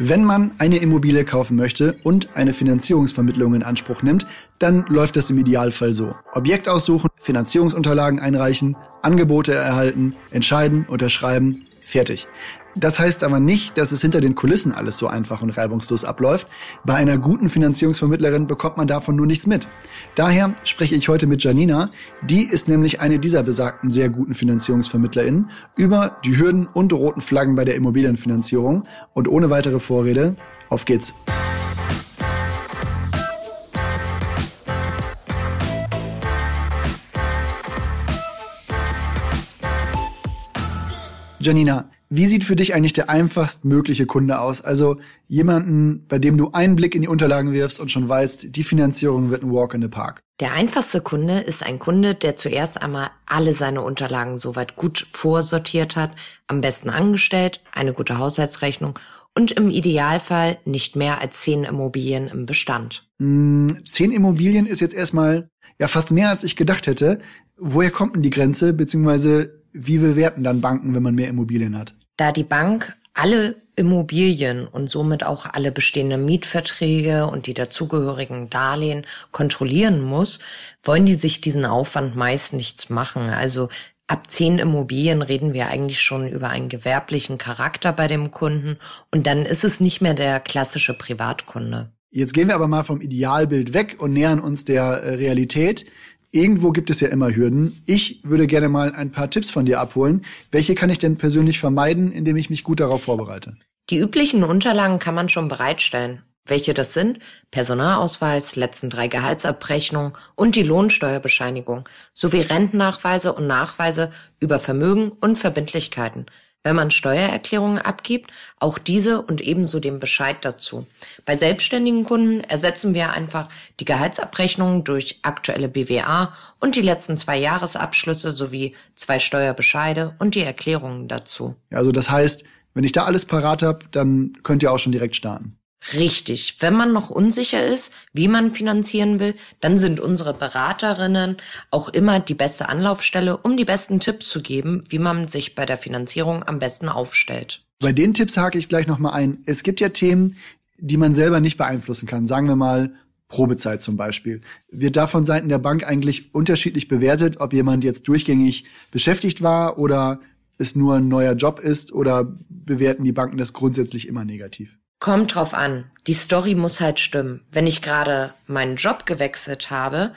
Wenn man eine Immobilie kaufen möchte und eine Finanzierungsvermittlung in Anspruch nimmt, dann läuft das im Idealfall so. Objekt aussuchen, Finanzierungsunterlagen einreichen, Angebote erhalten, entscheiden, unterschreiben, fertig. Das heißt aber nicht, dass es hinter den Kulissen alles so einfach und reibungslos abläuft. Bei einer guten Finanzierungsvermittlerin bekommt man davon nur nichts mit. Daher spreche ich heute mit Janina. Die ist nämlich eine dieser besagten sehr guten FinanzierungsvermittlerInnen über die Hürden und roten Flaggen bei der Immobilienfinanzierung. Und ohne weitere Vorrede, auf geht's. Janina, wie sieht für dich eigentlich der einfachst mögliche Kunde aus? Also jemanden, bei dem du einen Blick in die Unterlagen wirfst und schon weißt, die Finanzierung wird ein Walk in the Park. Der einfachste Kunde ist ein Kunde, der zuerst einmal alle seine Unterlagen soweit gut vorsortiert hat, am besten angestellt, eine gute Haushaltsrechnung und im Idealfall nicht mehr als zehn Immobilien im Bestand. Hm, zehn Immobilien ist jetzt erstmal ja fast mehr als ich gedacht hätte. Woher kommt denn die Grenze, beziehungsweise wie bewerten dann Banken, wenn man mehr Immobilien hat? Da die Bank alle Immobilien und somit auch alle bestehenden Mietverträge und die dazugehörigen Darlehen kontrollieren muss, wollen die sich diesen Aufwand meist nichts machen. Also ab zehn Immobilien reden wir eigentlich schon über einen gewerblichen Charakter bei dem Kunden und dann ist es nicht mehr der klassische Privatkunde. Jetzt gehen wir aber mal vom Idealbild weg und nähern uns der äh, Realität. Irgendwo gibt es ja immer Hürden. Ich würde gerne mal ein paar Tipps von dir abholen. Welche kann ich denn persönlich vermeiden, indem ich mich gut darauf vorbereite? Die üblichen Unterlagen kann man schon bereitstellen. Welche das sind? Personalausweis, letzten drei Gehaltsabrechnungen und die Lohnsteuerbescheinigung sowie Rentennachweise und Nachweise über Vermögen und Verbindlichkeiten wenn man Steuererklärungen abgibt, auch diese und ebenso den Bescheid dazu. Bei selbstständigen Kunden ersetzen wir einfach die Gehaltsabrechnungen durch aktuelle BWA und die letzten zwei Jahresabschlüsse sowie zwei Steuerbescheide und die Erklärungen dazu. Also das heißt, wenn ich da alles parat habe, dann könnt ihr auch schon direkt starten. Richtig. Wenn man noch unsicher ist, wie man finanzieren will, dann sind unsere Beraterinnen auch immer die beste Anlaufstelle, um die besten Tipps zu geben, wie man sich bei der Finanzierung am besten aufstellt. Bei den Tipps hake ich gleich nochmal ein. Es gibt ja Themen, die man selber nicht beeinflussen kann. Sagen wir mal Probezeit zum Beispiel. Wird da von Seiten der Bank eigentlich unterschiedlich bewertet, ob jemand jetzt durchgängig beschäftigt war oder es nur ein neuer Job ist oder bewerten die Banken das grundsätzlich immer negativ? Kommt drauf an. Die Story muss halt stimmen. Wenn ich gerade meinen Job gewechselt habe,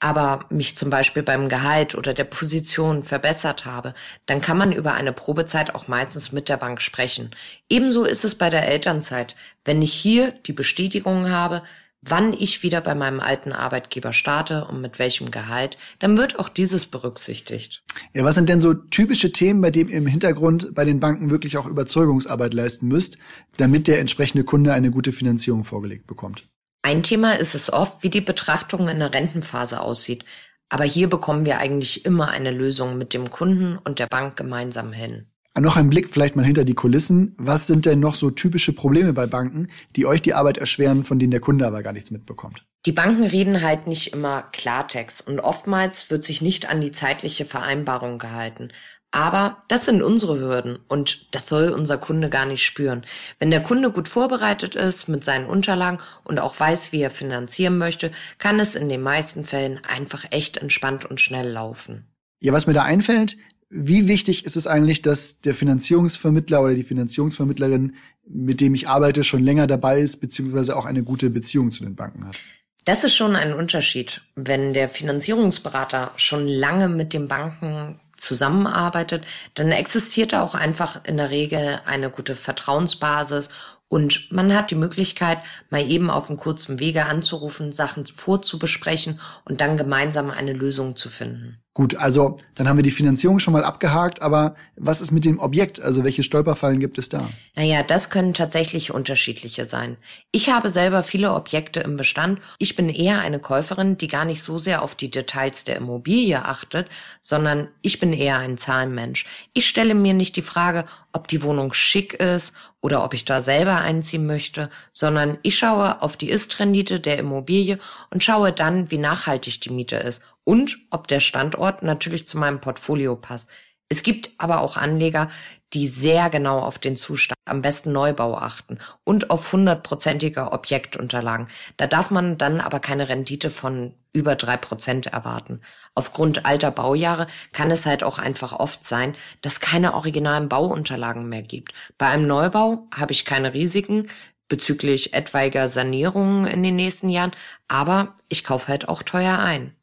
aber mich zum Beispiel beim Gehalt oder der Position verbessert habe, dann kann man über eine Probezeit auch meistens mit der Bank sprechen. Ebenso ist es bei der Elternzeit. Wenn ich hier die Bestätigung habe, wann ich wieder bei meinem alten Arbeitgeber starte und mit welchem Gehalt, dann wird auch dieses berücksichtigt. Ja, was sind denn so typische Themen, bei denen ihr im Hintergrund bei den Banken wirklich auch Überzeugungsarbeit leisten müsst, damit der entsprechende Kunde eine gute Finanzierung vorgelegt bekommt? Ein Thema ist es oft, wie die Betrachtung in der Rentenphase aussieht. Aber hier bekommen wir eigentlich immer eine Lösung mit dem Kunden und der Bank gemeinsam hin. Noch ein Blick vielleicht mal hinter die Kulissen. Was sind denn noch so typische Probleme bei Banken, die euch die Arbeit erschweren, von denen der Kunde aber gar nichts mitbekommt? Die Banken reden halt nicht immer Klartext und oftmals wird sich nicht an die zeitliche Vereinbarung gehalten. Aber das sind unsere Hürden und das soll unser Kunde gar nicht spüren. Wenn der Kunde gut vorbereitet ist mit seinen Unterlagen und auch weiß, wie er finanzieren möchte, kann es in den meisten Fällen einfach echt entspannt und schnell laufen. Ja, was mir da einfällt, wie wichtig ist es eigentlich, dass der Finanzierungsvermittler oder die Finanzierungsvermittlerin, mit dem ich arbeite, schon länger dabei ist, beziehungsweise auch eine gute Beziehung zu den Banken hat? Das ist schon ein Unterschied. Wenn der Finanzierungsberater schon lange mit den Banken zusammenarbeitet, dann existiert da auch einfach in der Regel eine gute Vertrauensbasis und man hat die Möglichkeit, mal eben auf einem kurzen Wege anzurufen, Sachen vorzubesprechen und dann gemeinsam eine Lösung zu finden. Gut, also dann haben wir die Finanzierung schon mal abgehakt, aber was ist mit dem Objekt? Also welche Stolperfallen gibt es da? Naja, das können tatsächlich unterschiedliche sein. Ich habe selber viele Objekte im Bestand. Ich bin eher eine Käuferin, die gar nicht so sehr auf die Details der Immobilie achtet, sondern ich bin eher ein Zahlenmensch. Ich stelle mir nicht die Frage, ob die Wohnung schick ist oder ob ich da selber einziehen möchte, sondern ich schaue auf die Ist-Rendite der Immobilie und schaue dann, wie nachhaltig die Miete ist und ob der Standort natürlich zu meinem Portfolio passt. Es gibt aber auch Anleger, die sehr genau auf den Zustand, am besten Neubau achten und auf hundertprozentige Objektunterlagen. Da darf man dann aber keine Rendite von über drei Prozent erwarten. Aufgrund alter Baujahre kann es halt auch einfach oft sein, dass keine originalen Bauunterlagen mehr gibt. Bei einem Neubau habe ich keine Risiken bezüglich etwaiger Sanierungen in den nächsten Jahren, aber ich kaufe halt auch teuer ein.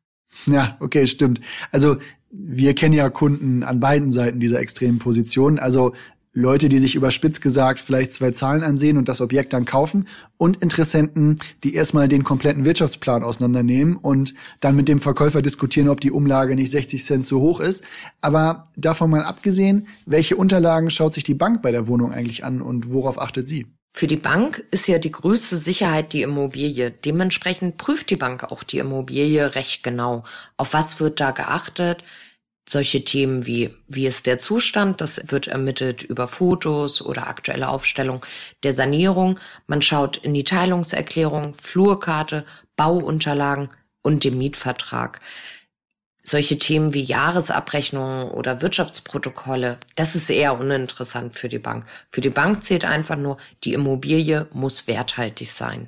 Ja, okay, stimmt. Also wir kennen ja Kunden an beiden Seiten dieser extremen Position. Also Leute, die sich überspitzt gesagt vielleicht zwei Zahlen ansehen und das Objekt dann kaufen und Interessenten, die erstmal den kompletten Wirtschaftsplan auseinandernehmen und dann mit dem Verkäufer diskutieren, ob die Umlage nicht 60 Cent zu hoch ist. Aber davon mal abgesehen, welche Unterlagen schaut sich die Bank bei der Wohnung eigentlich an und worauf achtet sie? Für die Bank ist ja die größte Sicherheit die Immobilie. Dementsprechend prüft die Bank auch die Immobilie recht genau. Auf was wird da geachtet? Solche Themen wie, wie ist der Zustand, das wird ermittelt über Fotos oder aktuelle Aufstellung der Sanierung. Man schaut in die Teilungserklärung, Flurkarte, Bauunterlagen und den Mietvertrag. Solche Themen wie Jahresabrechnungen oder Wirtschaftsprotokolle, das ist eher uninteressant für die Bank. Für die Bank zählt einfach nur, die Immobilie muss werthaltig sein.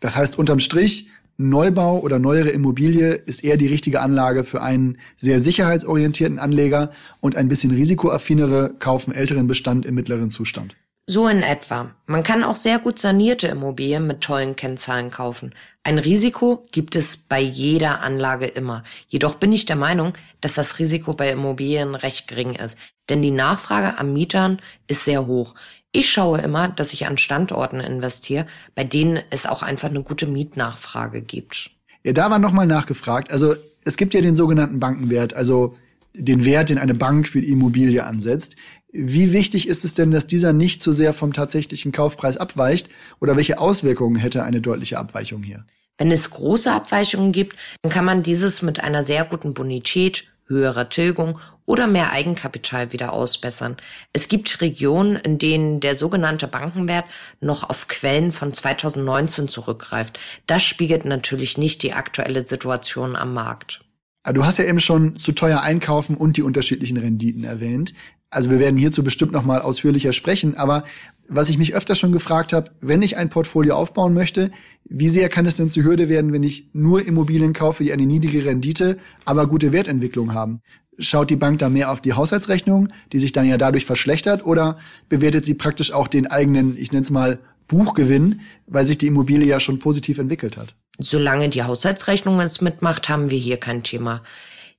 Das heißt, unterm Strich, Neubau oder neuere Immobilie ist eher die richtige Anlage für einen sehr sicherheitsorientierten Anleger und ein bisschen risikoaffinere kaufen älteren Bestand im mittleren Zustand. So in etwa. Man kann auch sehr gut sanierte Immobilien mit tollen Kennzahlen kaufen. Ein Risiko gibt es bei jeder Anlage immer. Jedoch bin ich der Meinung, dass das Risiko bei Immobilien recht gering ist. Denn die Nachfrage an Mietern ist sehr hoch. Ich schaue immer, dass ich an Standorten investiere, bei denen es auch einfach eine gute Mietnachfrage gibt. Ja, da war nochmal nachgefragt. Also es gibt ja den sogenannten Bankenwert, also den Wert, den eine Bank für die Immobilie ansetzt. Wie wichtig ist es denn, dass dieser nicht zu sehr vom tatsächlichen Kaufpreis abweicht oder welche Auswirkungen hätte eine deutliche Abweichung hier? Wenn es große Abweichungen gibt, dann kann man dieses mit einer sehr guten Bonität höherer Tilgung oder mehr Eigenkapital wieder ausbessern. Es gibt Regionen, in denen der sogenannte Bankenwert noch auf Quellen von 2019 zurückgreift. Das spiegelt natürlich nicht die aktuelle Situation am Markt. Ah, du hast ja eben schon zu teuer einkaufen und die unterschiedlichen Renditen erwähnt. Also wir werden hierzu bestimmt noch mal ausführlicher sprechen, aber was ich mich öfter schon gefragt habe, wenn ich ein Portfolio aufbauen möchte, wie sehr kann es denn zur Hürde werden, wenn ich nur Immobilien kaufe, die eine niedrige Rendite, aber gute Wertentwicklung haben? Schaut die Bank da mehr auf die Haushaltsrechnung, die sich dann ja dadurch verschlechtert, oder bewertet sie praktisch auch den eigenen, ich nenne es mal, Buchgewinn, weil sich die Immobilie ja schon positiv entwickelt hat? Solange die Haushaltsrechnung es mitmacht, haben wir hier kein Thema.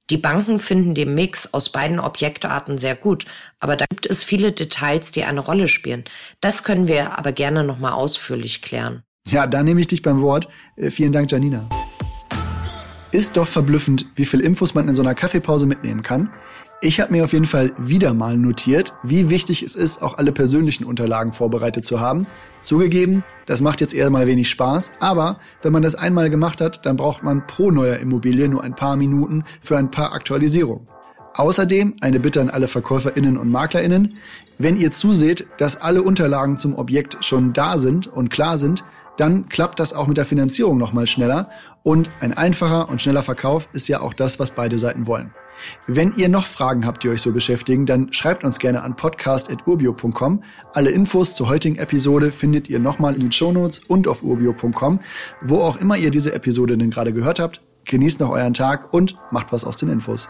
Die Banken finden den Mix aus beiden Objektarten sehr gut, aber da gibt es viele Details, die eine Rolle spielen. Das können wir aber gerne nochmal ausführlich klären. Ja, da nehme ich dich beim Wort. Äh, vielen Dank, Janina. Ist doch verblüffend, wie viel Infos man in so einer Kaffeepause mitnehmen kann. Ich habe mir auf jeden Fall wieder mal notiert, wie wichtig es ist, auch alle persönlichen Unterlagen vorbereitet zu haben. Zugegeben, das macht jetzt eher mal wenig Spaß, aber wenn man das einmal gemacht hat, dann braucht man pro neuer Immobilie nur ein paar Minuten für ein paar Aktualisierungen. Außerdem eine Bitte an alle VerkäuferInnen und MaklerInnen. Wenn ihr zuseht, dass alle Unterlagen zum Objekt schon da sind und klar sind, dann klappt das auch mit der Finanzierung nochmal schneller und ein einfacher und schneller Verkauf ist ja auch das, was beide Seiten wollen. Wenn ihr noch Fragen habt, die euch so beschäftigen, dann schreibt uns gerne an podcast.urbio.com. Alle Infos zur heutigen Episode findet ihr nochmal in den Shownotes und auf urbio.com. Wo auch immer ihr diese Episode denn gerade gehört habt, genießt noch euren Tag und macht was aus den Infos.